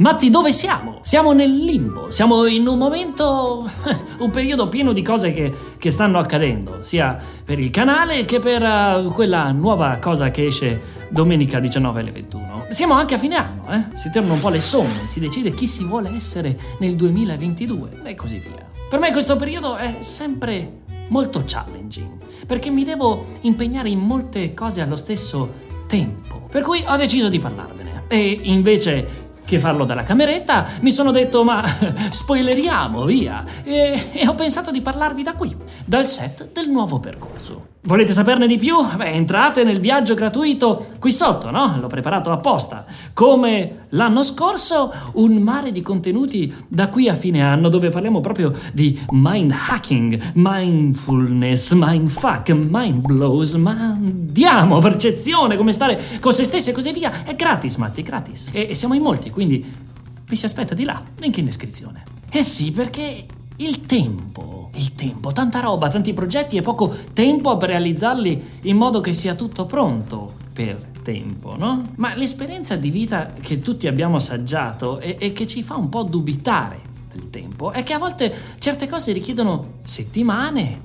Matti, dove siamo? Siamo nel limbo, siamo in un momento, un periodo pieno di cose che, che stanno accadendo, sia per il canale che per uh, quella nuova cosa che esce domenica 19 alle 21. Siamo anche a fine anno, eh? Si tornano un po' le somme, si decide chi si vuole essere nel 2022 e così via. Per me questo periodo è sempre molto challenging, perché mi devo impegnare in molte cose allo stesso tempo. Per cui ho deciso di parlarvene. E invece che farlo dalla cameretta, mi sono detto ma spoileriamo, via. E, e, ho pensato di parlarvi da qui, dal set del nuovo percorso. Volete saperne di più? Beh, entrate nel viaggio gratuito qui sotto, no? L'ho preparato apposta. Come l'anno scorso, un mare di contenuti da qui a fine anno dove parliamo proprio di mind hacking, mindfulness, mindfuck, mind blows, ma andiamo, percezione, come stare con se stessi e così via. È gratis, Matti, gratis. E, e siamo in molti, quindi vi si aspetta di là, link in descrizione. Eh sì, perché il tempo, il tempo, tanta roba, tanti progetti e poco tempo per realizzarli in modo che sia tutto pronto per tempo, no? Ma l'esperienza di vita che tutti abbiamo assaggiato e, e che ci fa un po' dubitare del tempo è che a volte certe cose richiedono settimane,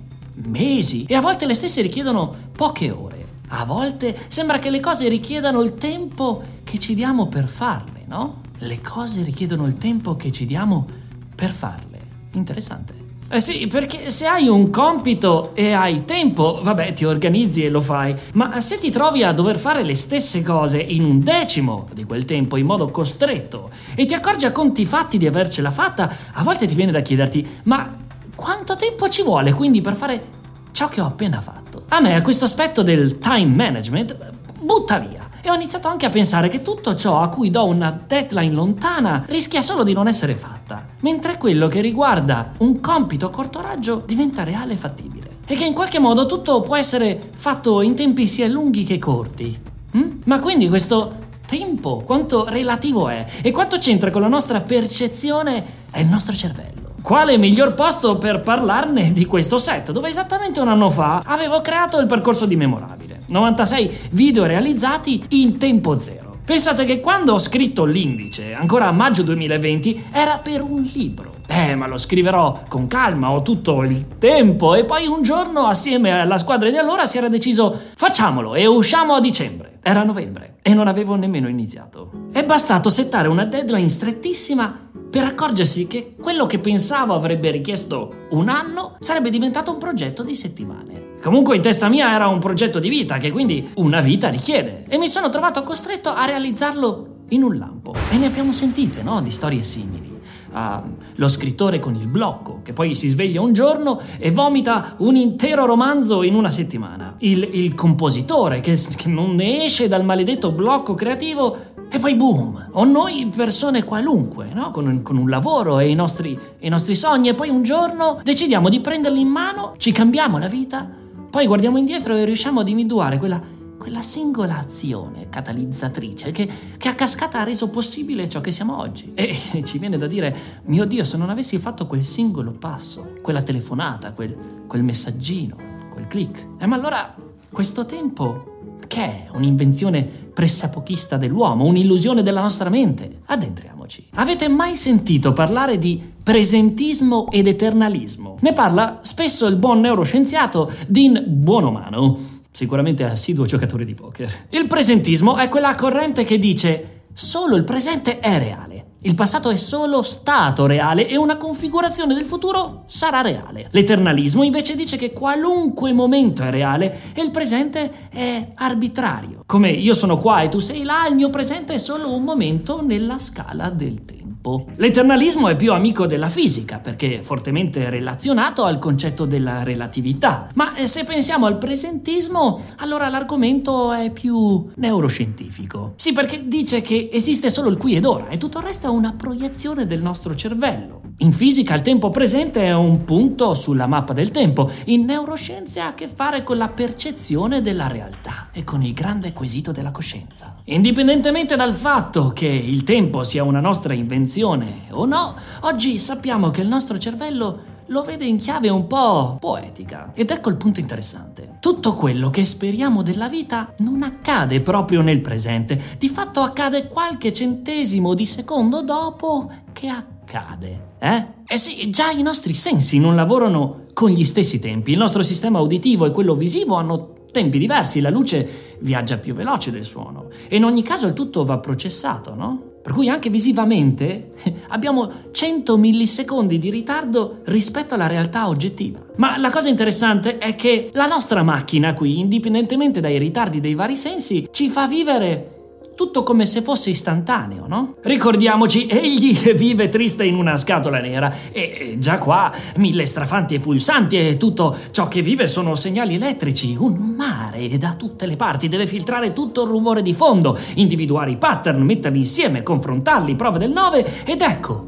mesi e a volte le stesse richiedono poche ore. A volte sembra che le cose richiedano il tempo che ci diamo per farle, no? Le cose richiedono il tempo che ci diamo per farle. Interessante. Eh sì, perché se hai un compito e hai tempo, vabbè, ti organizzi e lo fai. Ma se ti trovi a dover fare le stesse cose in un decimo di quel tempo, in modo costretto, e ti accorgi a conti fatti di avercela fatta, a volte ti viene da chiederti, ma quanto tempo ci vuole quindi per fare ciò che ho appena fatto? A me questo aspetto del time management butta via. E ho iniziato anche a pensare che tutto ciò a cui do una deadline lontana rischia solo di non essere fatta, mentre quello che riguarda un compito a corto raggio diventa reale e fattibile. E che in qualche modo tutto può essere fatto in tempi sia lunghi che corti. Hm? Ma quindi questo tempo, quanto relativo è e quanto c'entra con la nostra percezione è il nostro cervello. Quale miglior posto per parlarne di questo set, dove esattamente un anno fa avevo creato il percorso di memorabile. 96 video realizzati in tempo zero. Pensate che quando ho scritto l'indice, ancora a maggio 2020, era per un libro. Eh, ma lo scriverò con calma, ho tutto il tempo. E poi un giorno, assieme alla squadra di allora, si era deciso facciamolo e usciamo a dicembre. Era novembre e non avevo nemmeno iniziato. È bastato settare una deadline strettissima per accorgersi che quello che pensavo avrebbe richiesto un anno sarebbe diventato un progetto di settimane. Comunque in testa mia era un progetto di vita che quindi una vita richiede e mi sono trovato costretto a realizzarlo in un lampo. E ne abbiamo sentite, no? Di storie simili. Uh, lo scrittore con il blocco, che poi si sveglia un giorno e vomita un intero romanzo in una settimana. Il, il compositore che, che non ne esce dal maledetto blocco creativo e poi boom, o noi persone qualunque, no? con, con un lavoro e i, nostri, i nostri sogni, e poi un giorno decidiamo di prenderli in mano, ci cambiamo la vita, poi guardiamo indietro e riusciamo ad individuare quella, quella singola azione catalizzatrice che, che, a cascata ha reso possibile ciò che siamo oggi. E, e ci viene da dire, mio Dio, se non avessi fatto quel singolo passo, quella telefonata, quel, quel messaggino, quel click, eh, ma allora questo tempo è un'invenzione pressapochista dell'uomo, un'illusione della nostra mente. Addentriamoci. Avete mai sentito parlare di presentismo ed eternalismo? Ne parla spesso il buon neuroscienziato Dean Buonomano, sicuramente assiduo giocatore di poker. Il presentismo è quella corrente che dice solo il presente è reale. Il passato è solo stato reale e una configurazione del futuro sarà reale. L'eternalismo invece dice che qualunque momento è reale e il presente è arbitrario. Come io sono qua e tu sei là, il mio presente è solo un momento nella scala del tempo. L'eternalismo è più amico della fisica perché è fortemente relazionato al concetto della relatività, ma eh, se pensiamo al presentismo, allora l'argomento è più neuroscientifico. Sì, perché dice che esiste solo il qui ed ora e tutto il resto è una proiezione del nostro cervello. In fisica il tempo presente è un punto sulla mappa del tempo, in neuroscienze ha a che fare con la percezione della realtà e con il grande quesito della coscienza. Indipendentemente dal fatto che il tempo sia una nostra invenzione, o no, oggi sappiamo che il nostro cervello lo vede in chiave un po' poetica. Ed ecco il punto interessante. Tutto quello che speriamo della vita non accade proprio nel presente, di fatto accade qualche centesimo di secondo dopo che accade. Eh? Eh sì, già i nostri sensi non lavorano con gli stessi tempi. Il nostro sistema uditivo e quello visivo hanno tempi diversi, la luce viaggia più veloce del suono e in ogni caso il tutto va processato, no? Per cui anche visivamente abbiamo 100 millisecondi di ritardo rispetto alla realtà oggettiva. Ma la cosa interessante è che la nostra macchina qui, indipendentemente dai ritardi dei vari sensi, ci fa vivere tutto come se fosse istantaneo, no? Ricordiamoci, egli vive triste in una scatola nera e già qua mille strafanti e pulsanti e tutto ciò che vive sono segnali elettrici, un mare da tutte le parti, deve filtrare tutto il rumore di fondo, individuare i pattern, metterli insieme, confrontarli, prove del 9 ed ecco,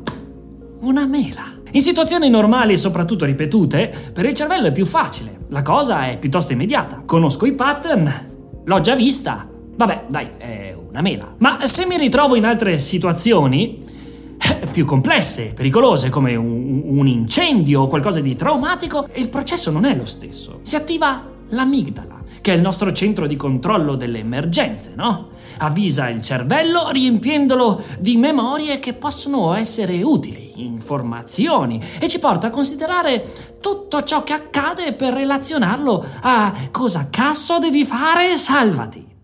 una mela. In situazioni normali e soprattutto ripetute, per il cervello è più facile, la cosa è piuttosto immediata. Conosco i pattern, l'ho già vista, Vabbè, dai, è una mela. Ma se mi ritrovo in altre situazioni eh, più complesse, pericolose, come un, un incendio o qualcosa di traumatico, il processo non è lo stesso. Si attiva l'amigdala, che è il nostro centro di controllo delle emergenze, no? Avvisa il cervello riempiendolo di memorie che possono essere utili, informazioni, e ci porta a considerare tutto ciò che accade per relazionarlo a cosa cazzo devi fare, salvati.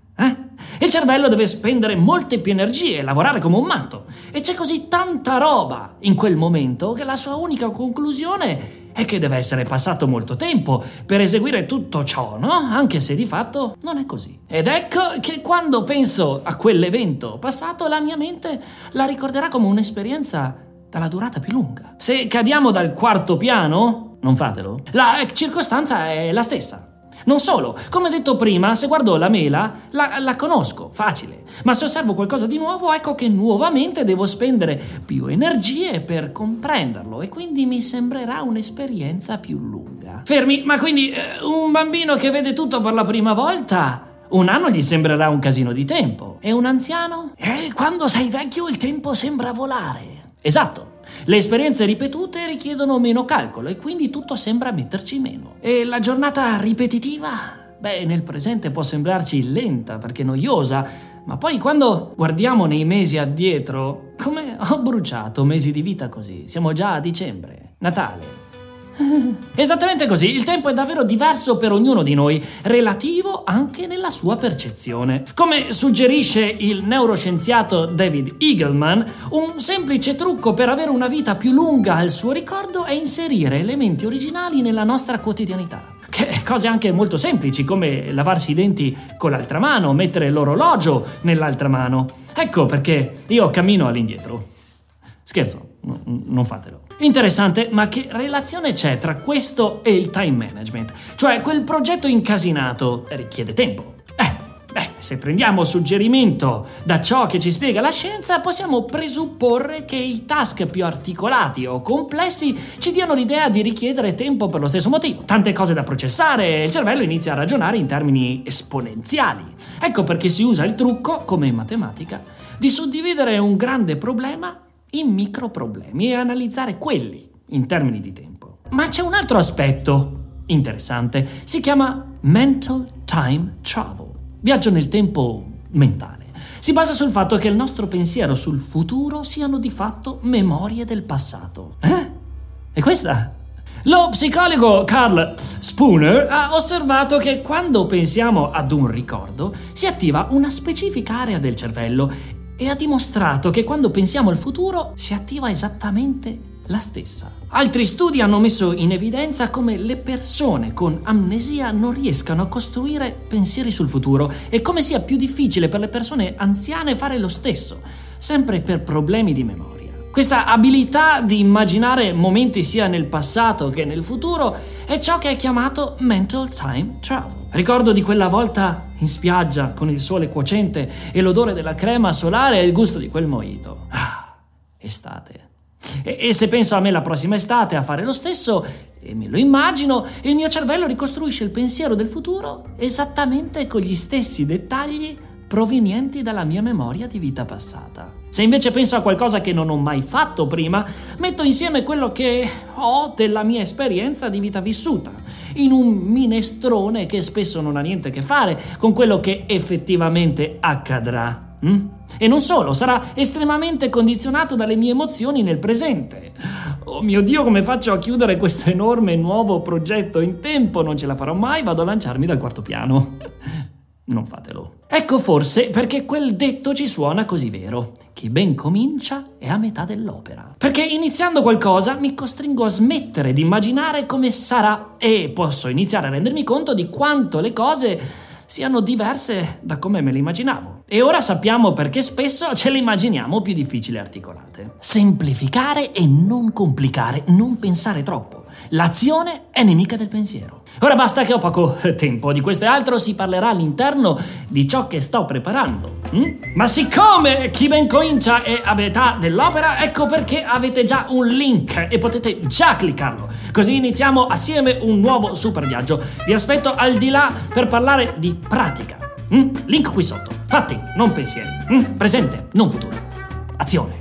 Eh? Il cervello deve spendere molte più energie e lavorare come un matto. E c'è così tanta roba in quel momento che la sua unica conclusione è che deve essere passato molto tempo per eseguire tutto ciò, no? Anche se di fatto non è così. Ed ecco che quando penso a quell'evento passato, la mia mente la ricorderà come un'esperienza dalla durata più lunga. Se cadiamo dal quarto piano, non fatelo, la circostanza è la stessa. Non solo, come detto prima, se guardo la mela, la, la, conosco, facile. Ma se osservo qualcosa di nuovo, ecco che nuovamente devo spendere più energie per comprenderlo e quindi mi sembrerà un'esperienza più lunga. Fermi, ma quindi eh, un bambino che vede tutto per la prima volta... Un anno gli sembrerà un casino di tempo. E un anziano? Eh, quando sei vecchio il tempo sembra volare. Esatto. Le esperienze ripetute richiedono meno calcolo e quindi tutto sembra metterci meno. E la giornata ripetitiva? Beh, nel presente può sembrarci lenta perché noiosa, ma poi quando guardiamo nei mesi addietro, come ho bruciato mesi di vita così. Siamo già a dicembre, Natale. Esattamente così, il tempo è davvero diverso per ognuno di noi, relativo anche nella sua percezione. Come suggerisce il neuroscienziato David Eagleman, un semplice trucco per avere una vita più lunga al suo ricordo è inserire elementi originali nella nostra quotidianità. Che cose anche molto semplici, come lavarsi i denti con l'altra mano, mettere l'orologio nell'altra mano. Ecco perché io cammino all'indietro. Scherzo, n- non fatelo. Interessante, ma che relazione c'è tra questo e il time management? Cioè, quel progetto incasinato richiede tempo. Eh, beh, se prendiamo suggerimento da ciò che ci spiega la scienza, possiamo presupporre che i task più articolati o complessi ci diano l'idea di richiedere tempo per lo stesso motivo. Tante cose da processare e il cervello inizia a ragionare in termini esponenziali. Ecco perché si usa il trucco, come in matematica, di suddividere un grande problema in microproblemi e analizzare quelli in termini di tempo. Ma c'è un altro aspetto interessante, si chiama mental time travel, viaggio nel tempo mentale. Si basa sul fatto che il nostro pensiero sul futuro siano di fatto memorie del passato. Eh? E questa? Lo psicologo Carl Spooner ha osservato che quando pensiamo ad un ricordo si attiva una specifica area del cervello e ha dimostrato che quando pensiamo al futuro si attiva esattamente la stessa. Altri studi hanno messo in evidenza come le persone con amnesia non riescano a costruire pensieri sul futuro e come sia più difficile per le persone anziane fare lo stesso, sempre per problemi di memoria. Questa abilità di immaginare momenti sia nel passato che nel futuro è ciò che è chiamato mental time travel. Ricordo di quella volta in spiaggia con il sole cuocente e l'odore della crema solare e il gusto di quel mojito. Ah, estate. E, e, se penso a me la prossima estate a fare lo stesso, e me lo immagino, il mio cervello ricostruisce il pensiero del futuro esattamente con gli stessi dettagli provenienti dalla mia memoria di vita passata. Se invece penso a qualcosa che non ho mai fatto prima, metto insieme quello che ho della mia esperienza di vita vissuta, in un minestrone che spesso non ha niente a che fare con quello che effettivamente accadrà. Mm? E non solo, sarà estremamente condizionato dalle mie emozioni nel presente. Oh mio Dio, come faccio a chiudere questo enorme nuovo progetto in tempo? Non ce la farò mai, vado a lanciarmi dal quarto piano. Non fatelo. Ecco forse perché quel detto ci suona così vero. Chi ben comincia è a metà dell'opera. Perché iniziando qualcosa mi costringo a smettere di immaginare come sarà e posso iniziare a rendermi conto di quanto le cose siano diverse da come me le immaginavo. E ora sappiamo perché spesso ce le immaginiamo più difficili e articolate. Semplificare e non complicare, non pensare troppo. L'azione è nemica del pensiero. Ora basta che ho poco tempo, di questo e altro si parlerà all'interno di ciò che sto preparando. Hm? Ma siccome chi ben comincia è a metà dell'opera, ecco perché avete già un link e potete già cliccarlo. Così iniziamo assieme un nuovo super viaggio. Vi aspetto al di là per parlare di pratica. Hm? Link qui sotto. Fatti, non pensieri. Hm? Presente, non futuro. Azione.